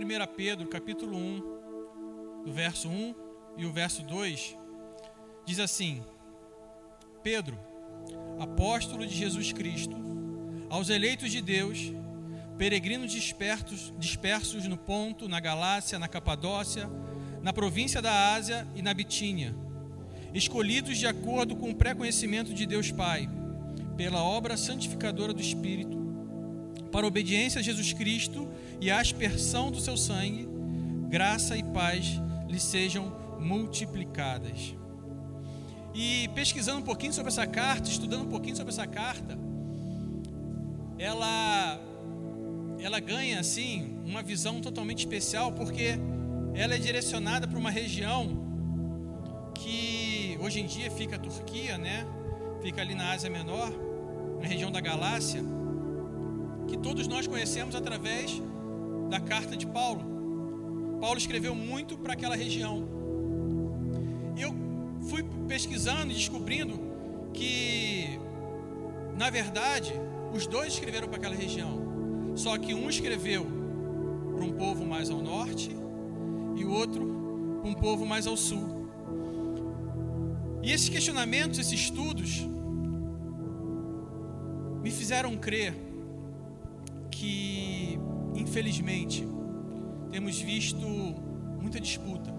em 1 Pedro, capítulo 1, do verso 1 e o verso 2, diz assim: Pedro, apóstolo de Jesus Cristo, aos eleitos de Deus, peregrinos dispersos, dispersos no Ponto, na Galácia, na Capadócia, na província da Ásia e na Bitínia, escolhidos de acordo com o pré-conhecimento de Deus Pai, pela obra santificadora do Espírito, para a obediência a Jesus Cristo e a aspersão do seu sangue, graça e paz lhes sejam multiplicadas. E pesquisando um pouquinho sobre essa carta, estudando um pouquinho sobre essa carta, ela ela ganha assim uma visão totalmente especial porque ela é direcionada para uma região que hoje em dia fica a Turquia, né? Fica ali na Ásia Menor, na região da Galácia, que todos nós conhecemos através da carta de Paulo. Paulo escreveu muito para aquela região. Eu fui pesquisando e descobrindo que, na verdade, os dois escreveram para aquela região. Só que um escreveu para um povo mais ao norte e o outro para um povo mais ao sul. E esses questionamentos, esses estudos, me fizeram crer infelizmente, temos visto muita disputa,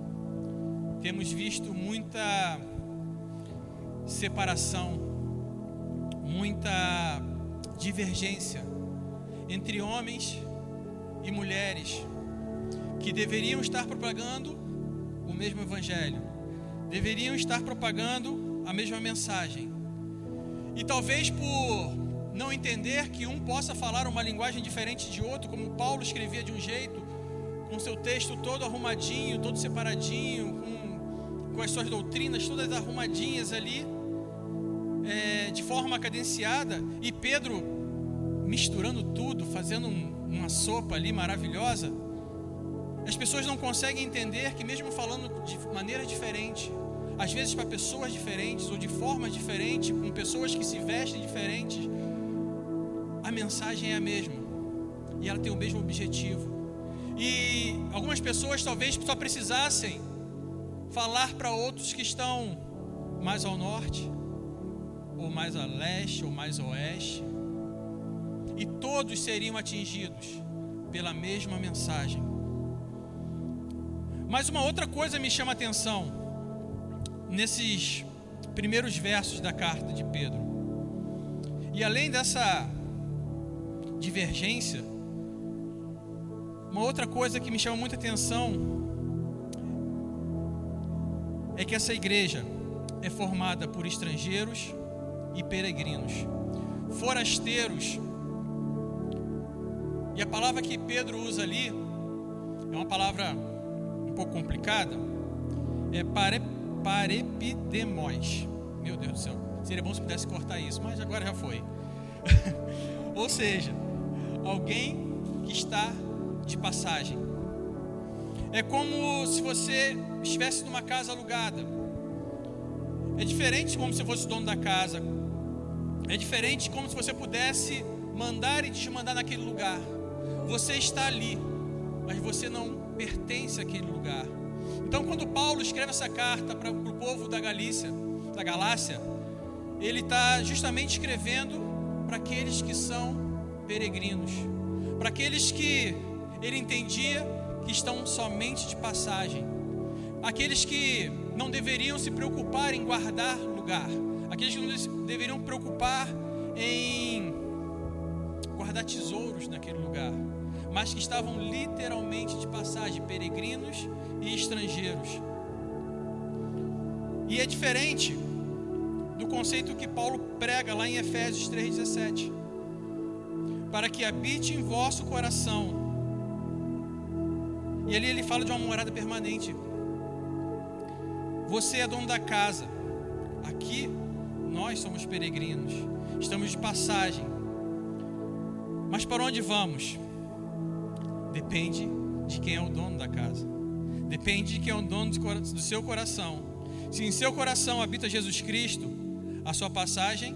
temos visto muita separação, muita divergência entre homens e mulheres que deveriam estar propagando o mesmo evangelho, deveriam estar propagando a mesma mensagem. E talvez por não entender que um possa falar uma linguagem diferente de outro, como Paulo escrevia de um jeito, com seu texto todo arrumadinho, todo separadinho, com, com as suas doutrinas todas arrumadinhas ali, é, de forma cadenciada, e Pedro misturando tudo, fazendo um, uma sopa ali maravilhosa, as pessoas não conseguem entender que, mesmo falando de maneira diferente, às vezes para pessoas diferentes ou de formas diferentes, com pessoas que se vestem diferentes, mensagem é a mesma e ela tem o mesmo objetivo. E algumas pessoas talvez só precisassem falar para outros que estão mais ao norte, ou mais a leste, ou mais a oeste, e todos seriam atingidos pela mesma mensagem. Mas uma outra coisa me chama a atenção nesses primeiros versos da carta de Pedro. E além dessa divergência, uma outra coisa que me chama muita atenção é que essa igreja é formada por estrangeiros e peregrinos, forasteiros e a palavra que Pedro usa ali é uma palavra um pouco complicada. É pare. Meu Deus do céu. Seria bom se pudesse cortar isso, mas agora já foi. Ou seja, alguém que está de passagem. É como se você estivesse numa casa alugada. É diferente como se fosse dono da casa. É diferente como se você pudesse mandar e desmandar naquele lugar. Você está ali, mas você não pertence àquele lugar. Então, quando Paulo escreve essa carta para o povo da Galícia, da Galácia, ele está justamente escrevendo para aqueles que são peregrinos, para aqueles que ele entendia que estão somente de passagem, aqueles que não deveriam se preocupar em guardar lugar, aqueles que não deveriam preocupar em guardar tesouros naquele lugar. Mas que estavam literalmente de passagem, peregrinos e estrangeiros. E é diferente do conceito que Paulo prega lá em Efésios 3,17: para que habite em vosso coração. E ali ele fala de uma morada permanente. Você é dono da casa. Aqui nós somos peregrinos. Estamos de passagem. Mas para onde vamos? Depende de quem é o dono da casa. Depende de quem é o dono do seu coração. Se em seu coração habita Jesus Cristo, a sua passagem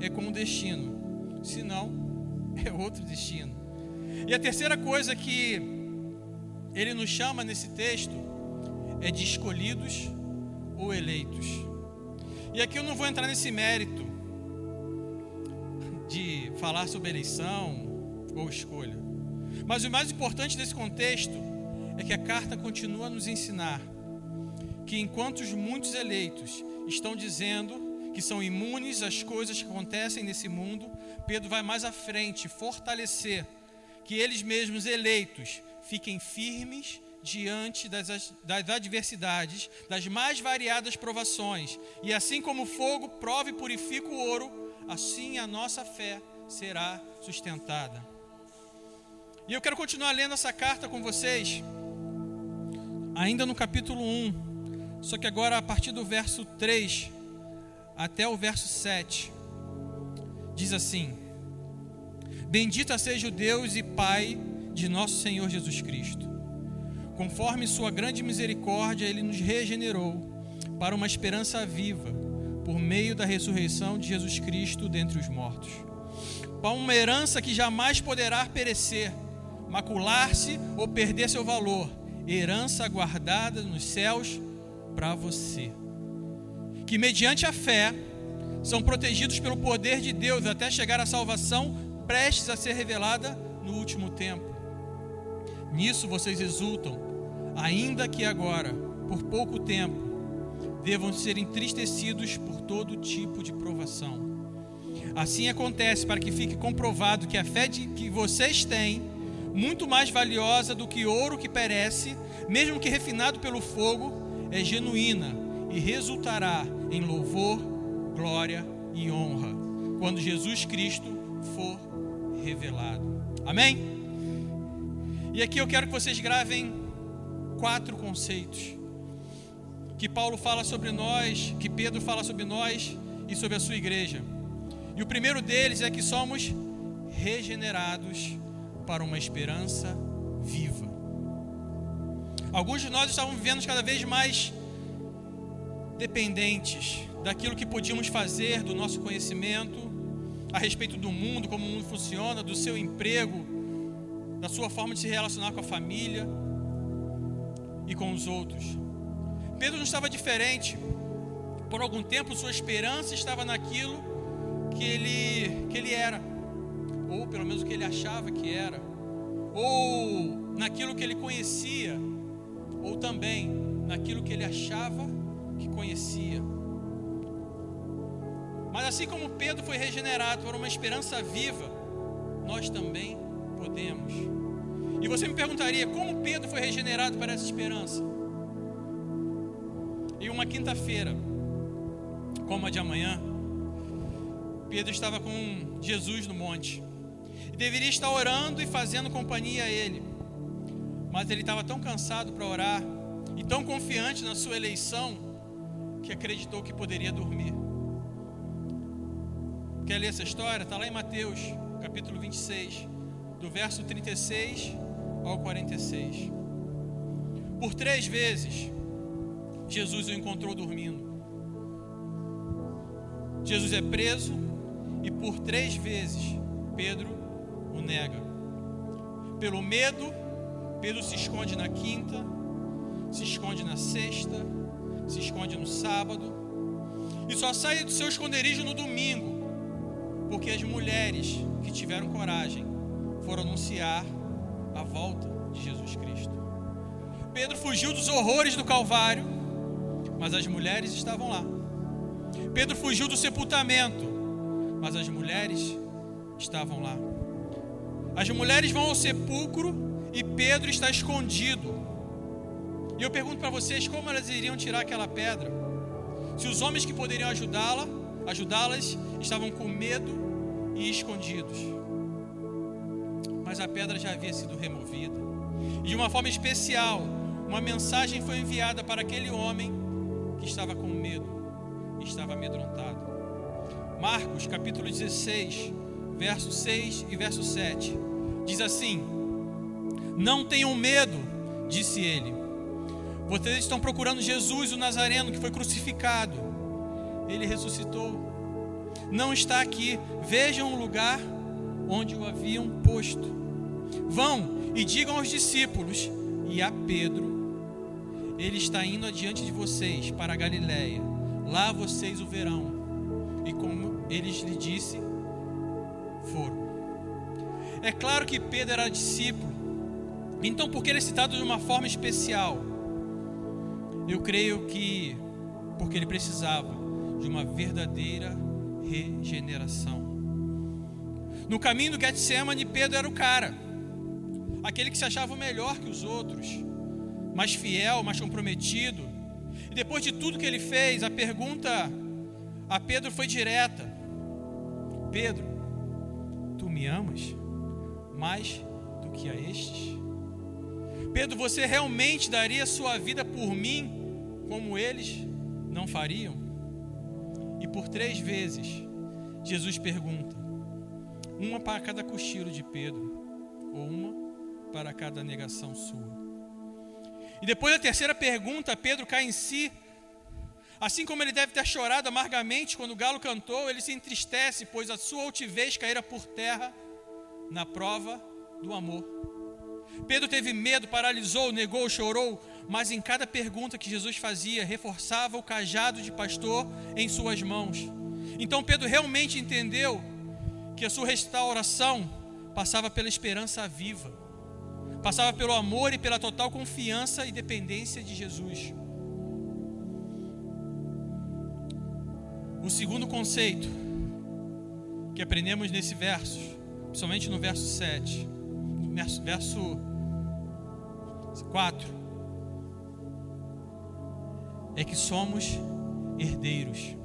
é com um destino. Se não, é outro destino. E a terceira coisa que ele nos chama nesse texto é de escolhidos ou eleitos. E aqui eu não vou entrar nesse mérito de falar sobre eleição ou escolha. Mas o mais importante desse contexto é que a carta continua a nos ensinar que enquanto os muitos eleitos estão dizendo que são imunes às coisas que acontecem nesse mundo, Pedro vai mais à frente fortalecer que eles mesmos eleitos fiquem firmes diante das, das adversidades, das mais variadas provações, e assim como o fogo prova e purifica o ouro, assim a nossa fé será sustentada. E eu quero continuar lendo essa carta com vocês, ainda no capítulo 1, só que agora a partir do verso 3 até o verso 7. Diz assim: Bendita seja o Deus e Pai de nosso Senhor Jesus Cristo. Conforme Sua grande misericórdia, Ele nos regenerou para uma esperança viva, por meio da ressurreição de Jesus Cristo dentre os mortos. Para uma herança que jamais poderá perecer, macular-se ou perder seu valor, herança guardada nos céus para você. Que mediante a fé são protegidos pelo poder de Deus até chegar à salvação prestes a ser revelada no último tempo. Nisso vocês exultam, ainda que agora, por pouco tempo, devam ser entristecidos por todo tipo de provação. Assim acontece para que fique comprovado que a fé de, que vocês têm, muito mais valiosa do que ouro que perece, mesmo que refinado pelo fogo, é genuína e resultará em louvor, glória e honra, quando Jesus Cristo for revelado. Amém? E aqui eu quero que vocês gravem quatro conceitos que Paulo fala sobre nós, que Pedro fala sobre nós e sobre a sua igreja. E o primeiro deles é que somos regenerados para uma esperança viva. Alguns de nós estavam vivendo cada vez mais dependentes daquilo que podíamos fazer, do nosso conhecimento a respeito do mundo, como o mundo funciona, do seu emprego, da sua forma de se relacionar com a família e com os outros. Pedro não estava diferente. Por algum tempo, sua esperança estava naquilo que ele, que ele era, ou pelo menos o que ele achava que era, ou naquilo que ele conhecia, ou também naquilo que ele achava que conhecia. Mas assim como Pedro foi regenerado por uma esperança viva, nós também podemos. E você me perguntaria como Pedro foi regenerado para essa esperança? Em uma quinta-feira, como a de amanhã, Pedro estava com Jesus no monte e deveria estar orando e fazendo companhia a ele, mas ele estava tão cansado para orar e tão confiante na sua eleição que acreditou que poderia dormir. Quer ler essa história? Está lá em Mateus, capítulo 26 do verso 36 ao 46. Por três vezes, Jesus o encontrou dormindo. Jesus é preso e por três vezes Pedro o nega. Pelo medo, Pedro se esconde na quinta, se esconde na sexta, se esconde no sábado e só sai do seu esconderijo no domingo, porque as mulheres que tiveram coragem foram anunciar a volta de Jesus Cristo. Pedro fugiu dos horrores do Calvário, mas as mulheres estavam lá. Pedro fugiu do sepultamento, mas as mulheres estavam lá. As mulheres vão ao sepulcro e Pedro está escondido. E eu pergunto para vocês como elas iriam tirar aquela pedra? Se os homens que poderiam ajudá-la, ajudá-las, estavam com medo e escondidos mas a pedra já havia sido removida. E de uma forma especial, uma mensagem foi enviada para aquele homem que estava com medo, estava amedrontado. Marcos, capítulo 16, verso 6 e verso 7, diz assim: Não tenham medo, disse ele. Vocês estão procurando Jesus, o Nazareno, que foi crucificado. Ele ressuscitou. Não está aqui. Vejam o lugar onde o haviam posto. Vão e digam aos discípulos: e a Pedro: Ele está indo adiante de vocês para a Galiléia. Lá vocês o verão. E como eles lhe disse, foram. É claro que Pedro era discípulo. Então, por que ele é citado de uma forma especial? Eu creio que porque ele precisava de uma verdadeira regeneração. No caminho do Getsemane, Pedro era o cara, aquele que se achava melhor que os outros, mais fiel, mais comprometido. E depois de tudo que ele fez, a pergunta a Pedro foi direta: Pedro, tu me amas mais do que a estes? Pedro, você realmente daria sua vida por mim como eles não fariam? E por três vezes, Jesus pergunta: uma para cada cochilo de Pedro, ou uma para cada negação sua. E depois da terceira pergunta, Pedro cai em si. Assim como ele deve ter chorado amargamente quando o galo cantou, ele se entristece, pois a sua altivez caíra por terra na prova do amor. Pedro teve medo, paralisou, negou, chorou, mas em cada pergunta que Jesus fazia, reforçava o cajado de pastor em suas mãos. Então Pedro realmente entendeu que a sua restauração passava pela esperança viva, passava pelo amor e pela total confiança e dependência de Jesus. O segundo conceito que aprendemos nesse verso, principalmente no verso 7, verso, verso 4, é que somos herdeiros.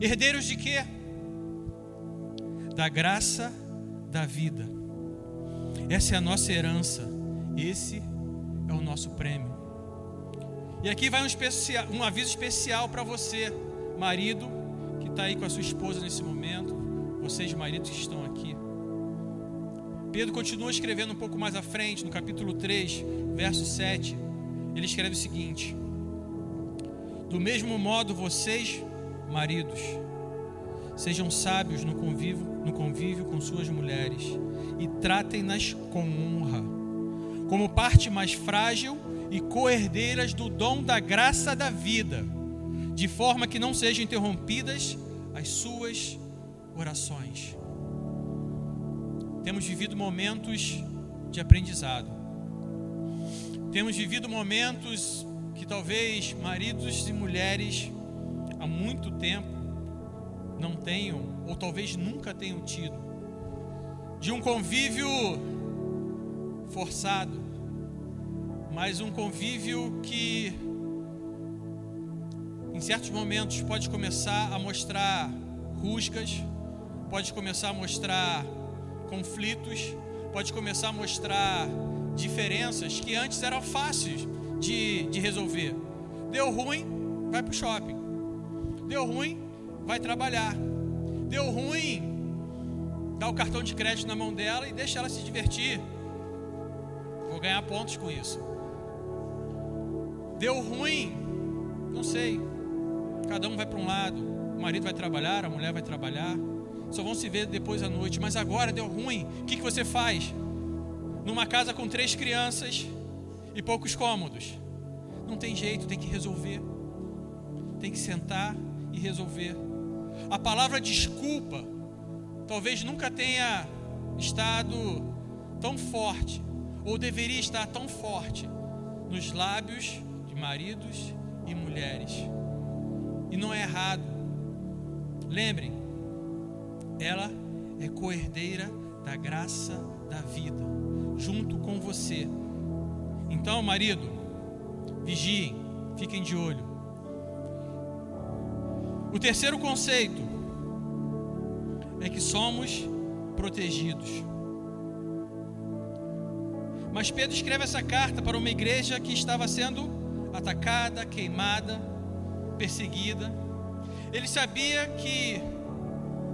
Herdeiros de quê? Da graça da vida. Essa é a nossa herança. Esse é o nosso prêmio. E aqui vai um, especial, um aviso especial para você, marido, que está aí com a sua esposa nesse momento, vocês, maridos que estão aqui. Pedro continua escrevendo um pouco mais à frente, no capítulo 3, verso 7. Ele escreve o seguinte: Do mesmo modo, vocês, maridos, sejam sábios no convívio, no convívio com suas mulheres e tratem-nas com honra, como parte mais frágil e coerdeiras do dom da graça da vida, de forma que não sejam interrompidas as suas orações. Temos vivido momentos de aprendizado. Temos vivido momentos que talvez maridos e mulheres há muito tempo não tenham, ou talvez nunca tenham tido, de um convívio forçado, mas um convívio que, em certos momentos, pode começar a mostrar rusgas, pode começar a mostrar conflitos, pode começar a mostrar diferenças que antes eram fáceis de, de resolver. Deu ruim, vai para o shopping. Deu ruim, vai trabalhar. Deu ruim, dá o cartão de crédito na mão dela e deixa ela se divertir. Vou ganhar pontos com isso. Deu ruim, não sei. Cada um vai para um lado. O marido vai trabalhar, a mulher vai trabalhar. Só vão se ver depois à noite. Mas agora deu ruim. O que, que você faz? Numa casa com três crianças e poucos cômodos. Não tem jeito, tem que resolver. Tem que sentar e resolver. A palavra desculpa talvez nunca tenha estado tão forte, ou deveria estar tão forte, nos lábios de maridos e mulheres. E não é errado. Lembrem, ela é coerdeira da graça da vida, junto com você. Então, marido, vigiem, fiquem de olho. O terceiro conceito é que somos protegidos. Mas Pedro escreve essa carta para uma igreja que estava sendo atacada, queimada, perseguida. Ele sabia que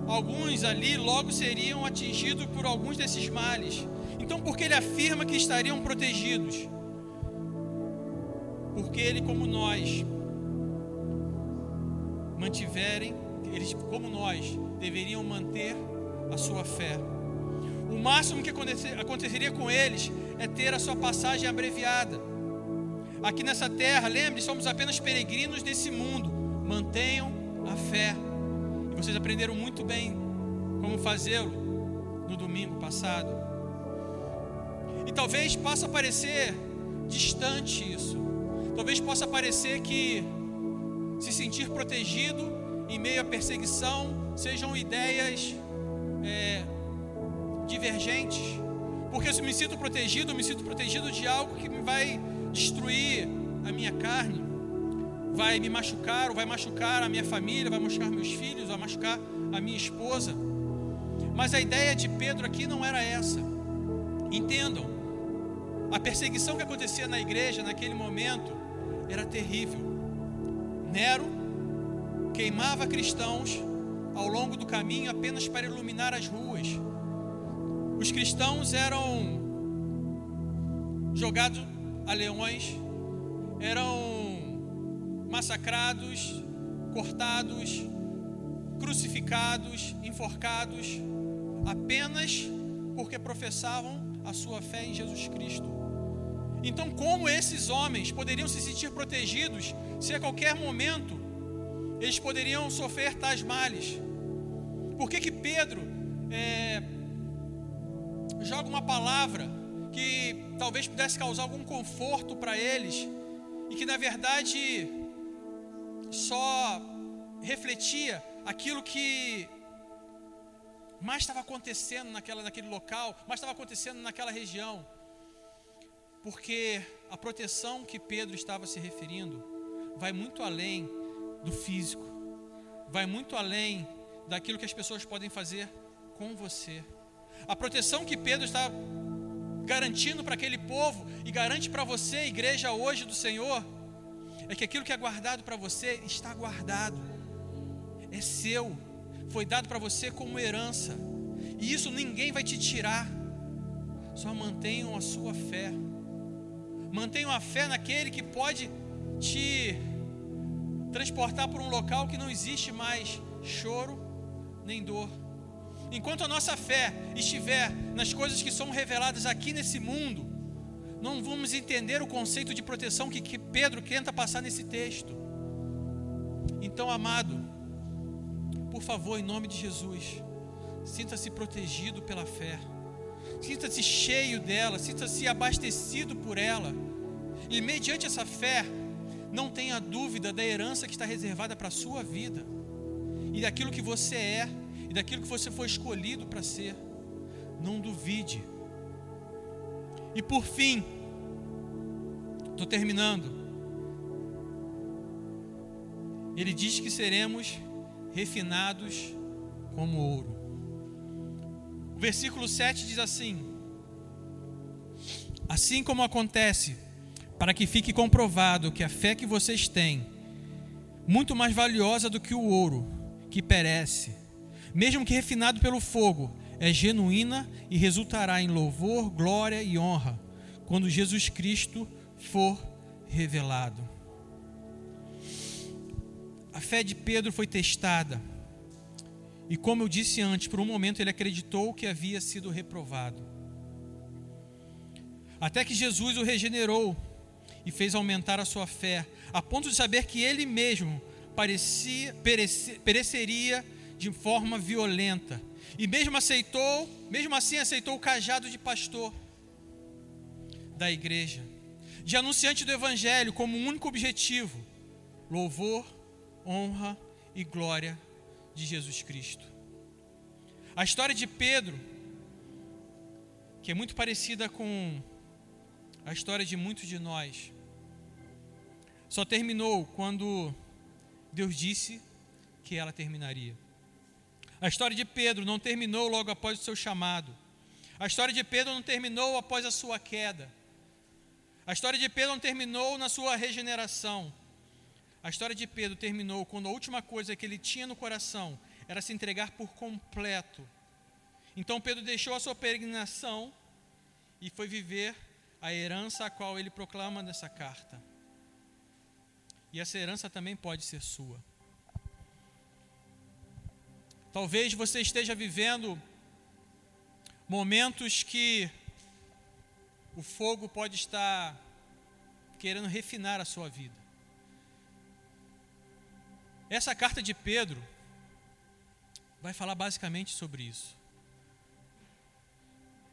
alguns ali logo seriam atingidos por alguns desses males. Então, por que ele afirma que estariam protegidos? Porque ele, como nós, mantiverem, eles, como nós, deveriam manter a sua fé. O máximo que aconteceria com eles é ter a sua passagem abreviada. Aqui nessa terra, lembre, somos apenas peregrinos desse mundo. Mantenham a fé. Vocês aprenderam muito bem como fazê-lo no domingo passado. E talvez possa parecer distante isso. Talvez possa parecer que se sentir protegido em meio à perseguição sejam ideias é, divergentes. Porque se eu me sinto protegido, eu me sinto protegido de algo que me vai destruir a minha carne, vai me machucar, ou vai machucar a minha família, vai machucar meus filhos, vai machucar a minha esposa. Mas a ideia de Pedro aqui não era essa. Entendam, a perseguição que acontecia na igreja naquele momento era terrível. Nero queimava cristãos ao longo do caminho apenas para iluminar as ruas. Os cristãos eram jogados a leões, eram massacrados, cortados, crucificados, enforcados, apenas porque professavam a sua fé em Jesus Cristo. Então, como esses homens poderiam se sentir protegidos se a qualquer momento eles poderiam sofrer tais males? Por que, que Pedro é, joga uma palavra que talvez pudesse causar algum conforto para eles e que na verdade só refletia aquilo que mais estava acontecendo naquela, naquele local, mais estava acontecendo naquela região. Porque a proteção que Pedro estava se referindo vai muito além do físico, vai muito além daquilo que as pessoas podem fazer com você. A proteção que Pedro está garantindo para aquele povo e garante para você, igreja hoje do Senhor, é que aquilo que é guardado para você está guardado, é seu foi dado para você como herança. E isso ninguém vai te tirar. Só mantenham a sua fé. Mantenham a fé naquele que pode te transportar para um local que não existe mais choro nem dor. Enquanto a nossa fé estiver nas coisas que são reveladas aqui nesse mundo, não vamos entender o conceito de proteção que, que Pedro tenta passar nesse texto. Então, amado, por favor, em nome de Jesus, sinta-se protegido pela fé, sinta-se cheio dela, sinta-se abastecido por ela, e mediante essa fé, não tenha dúvida da herança que está reservada para a sua vida, e daquilo que você é, e daquilo que você foi escolhido para ser. Não duvide. E por fim, estou terminando. Ele diz que seremos refinados como ouro. O versículo 7 diz assim: Assim como acontece, para que fique comprovado que a fé que vocês têm, muito mais valiosa do que o ouro, que perece, mesmo que refinado pelo fogo, é genuína e resultará em louvor, glória e honra, quando Jesus Cristo for revelado. A fé de Pedro foi testada. E como eu disse antes, por um momento ele acreditou que havia sido reprovado. Até que Jesus o regenerou e fez aumentar a sua fé, a ponto de saber que ele mesmo parecia, perece, pereceria de forma violenta. E mesmo aceitou, mesmo assim aceitou o cajado de pastor da igreja, de anunciante do evangelho como único objetivo, louvor honra e glória de Jesus Cristo. A história de Pedro, que é muito parecida com a história de muitos de nós, só terminou quando Deus disse que ela terminaria. A história de Pedro não terminou logo após o seu chamado. A história de Pedro não terminou após a sua queda. A história de Pedro não terminou na sua regeneração. A história de Pedro terminou quando a última coisa que ele tinha no coração era se entregar por completo. Então Pedro deixou a sua peregrinação e foi viver a herança a qual ele proclama nessa carta. E essa herança também pode ser sua. Talvez você esteja vivendo momentos que o fogo pode estar querendo refinar a sua vida. Essa carta de Pedro vai falar basicamente sobre isso.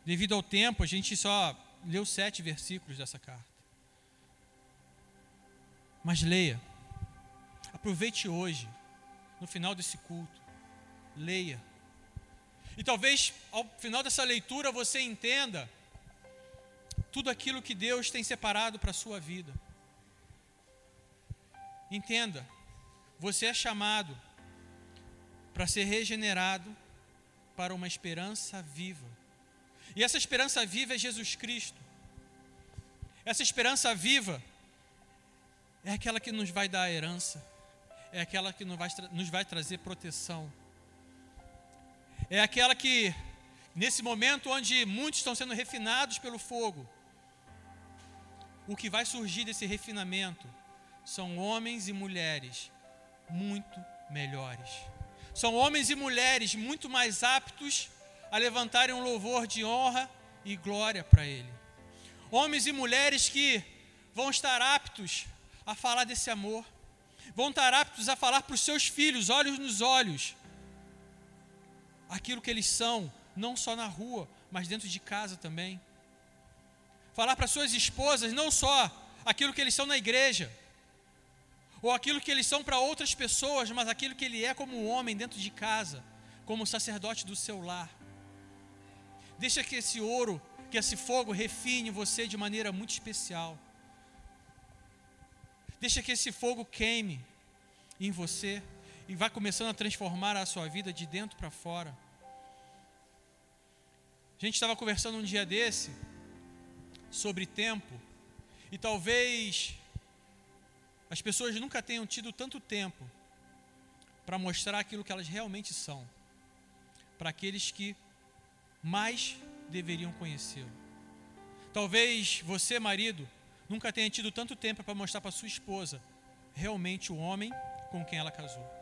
Devido ao tempo, a gente só leu sete versículos dessa carta. Mas leia. Aproveite hoje, no final desse culto. Leia. E talvez ao final dessa leitura você entenda tudo aquilo que Deus tem separado para a sua vida. Entenda, você é chamado para ser regenerado para uma esperança viva. E essa esperança viva é Jesus Cristo. Essa esperança viva é aquela que nos vai dar a herança, é aquela que nos vai, nos vai trazer proteção, é aquela que, nesse momento onde muitos estão sendo refinados pelo fogo, o que vai surgir desse refinamento são homens e mulheres muito melhores. São homens e mulheres muito mais aptos a levantarem um louvor de honra e glória para Ele. Homens e mulheres que vão estar aptos a falar desse amor, vão estar aptos a falar para os seus filhos, olhos nos olhos, aquilo que eles são, não só na rua, mas dentro de casa também. Falar para suas esposas não só aquilo que eles são na igreja, ou aquilo que eles são para outras pessoas, mas aquilo que ele é como homem dentro de casa, como sacerdote do seu lar. Deixa que esse ouro, que esse fogo refine você de maneira muito especial. Deixa que esse fogo queime em você e vai começando a transformar a sua vida de dentro para fora. A gente estava conversando um dia desse sobre tempo e talvez as pessoas nunca tenham tido tanto tempo para mostrar aquilo que elas realmente são para aqueles que mais deveriam conhecê-lo. Talvez você, marido, nunca tenha tido tanto tempo para mostrar para sua esposa realmente o homem com quem ela casou.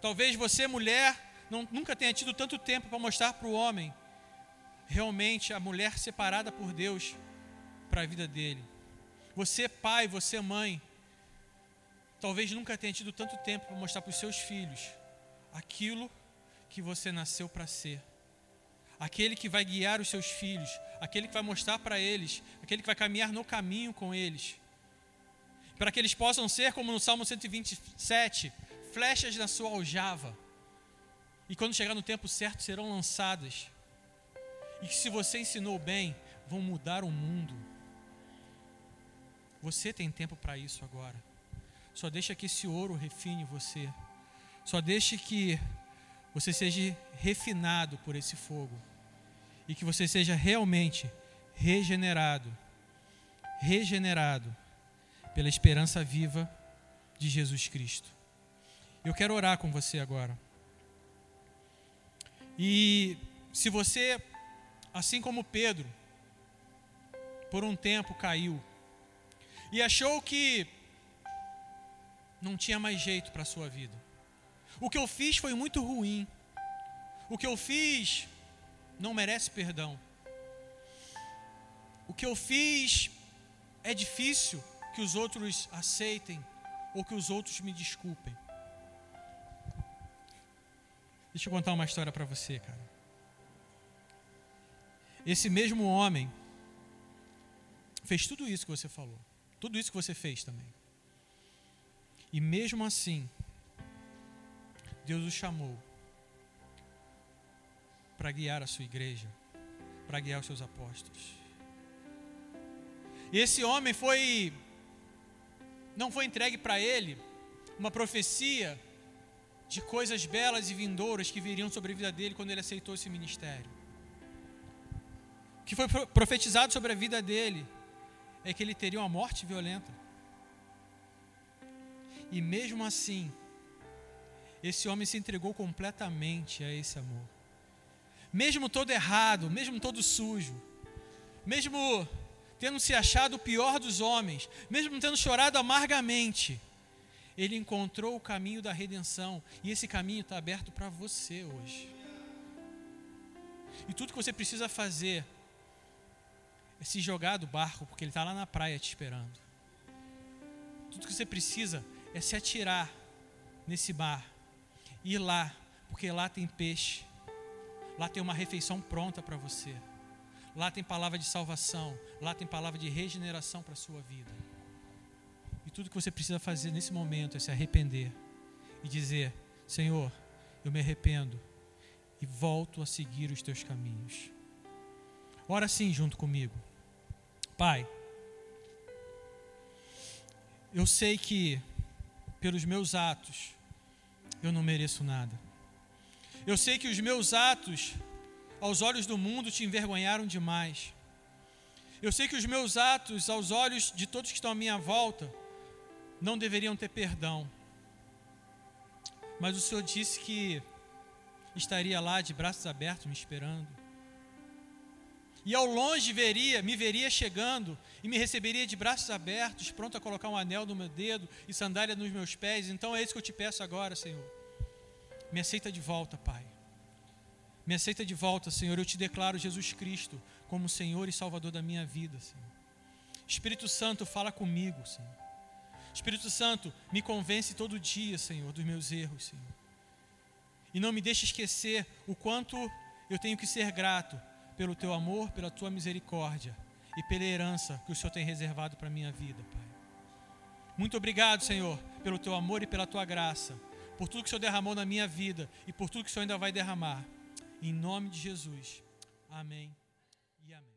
Talvez você, mulher, não, nunca tenha tido tanto tempo para mostrar para o homem realmente a mulher separada por Deus para a vida dele. Você, pai, você, mãe, talvez nunca tenha tido tanto tempo para mostrar para os seus filhos aquilo que você nasceu para ser. Aquele que vai guiar os seus filhos, aquele que vai mostrar para eles, aquele que vai caminhar no caminho com eles. Para que eles possam ser, como no Salmo 127, flechas na sua aljava. E quando chegar no tempo certo serão lançadas. E que se você ensinou bem, vão mudar o mundo. Você tem tempo para isso agora. Só deixa que esse ouro refine você. Só deixe que você seja refinado por esse fogo. E que você seja realmente regenerado. Regenerado pela esperança viva de Jesus Cristo. Eu quero orar com você agora. E se você, assim como Pedro, por um tempo caiu e achou que não tinha mais jeito para a sua vida. O que eu fiz foi muito ruim. O que eu fiz não merece perdão. O que eu fiz é difícil que os outros aceitem ou que os outros me desculpem. Deixa eu contar uma história para você, cara. Esse mesmo homem fez tudo isso que você falou. Tudo isso que você fez também. E mesmo assim, Deus o chamou para guiar a sua igreja, para guiar os seus apóstolos. Esse homem foi não foi entregue para ele uma profecia de coisas belas e vindouras que viriam sobre a vida dele quando ele aceitou esse ministério. O que foi profetizado sobre a vida dele é que ele teria uma morte violenta. E mesmo assim, esse homem se entregou completamente a esse amor. Mesmo todo errado, mesmo todo sujo, mesmo tendo se achado o pior dos homens, mesmo tendo chorado amargamente, ele encontrou o caminho da redenção e esse caminho está aberto para você hoje. E tudo que você precisa fazer é se jogar do barco, porque ele está lá na praia te esperando. Tudo que você precisa é se atirar nesse mar, ir lá, porque lá tem peixe, lá tem uma refeição pronta para você, lá tem palavra de salvação, lá tem palavra de regeneração para a sua vida. E tudo que você precisa fazer nesse momento é se arrepender e dizer: Senhor, eu me arrependo e volto a seguir os teus caminhos. Ora sim junto comigo. Pai, eu sei que pelos meus atos eu não mereço nada. Eu sei que os meus atos aos olhos do mundo te envergonharam demais. Eu sei que os meus atos aos olhos de todos que estão à minha volta não deveriam ter perdão. Mas o Senhor disse que estaria lá de braços abertos me esperando. E ao longe veria, me veria chegando e me receberia de braços abertos, pronto a colocar um anel no meu dedo e sandália nos meus pés. Então é isso que eu te peço agora, Senhor. Me aceita de volta, Pai. Me aceita de volta, Senhor. Eu te declaro Jesus Cristo como Senhor e Salvador da minha vida, Senhor. Espírito Santo, fala comigo, Senhor. Espírito Santo, me convence todo dia, Senhor, dos meus erros, Senhor. E não me deixe esquecer o quanto eu tenho que ser grato pelo teu amor, pela tua misericórdia e pela herança que o Senhor tem reservado para a minha vida, Pai. Muito obrigado, Senhor, pelo teu amor e pela tua graça, por tudo que o Senhor derramou na minha vida e por tudo que o Senhor ainda vai derramar. Em nome de Jesus. Amém e amém.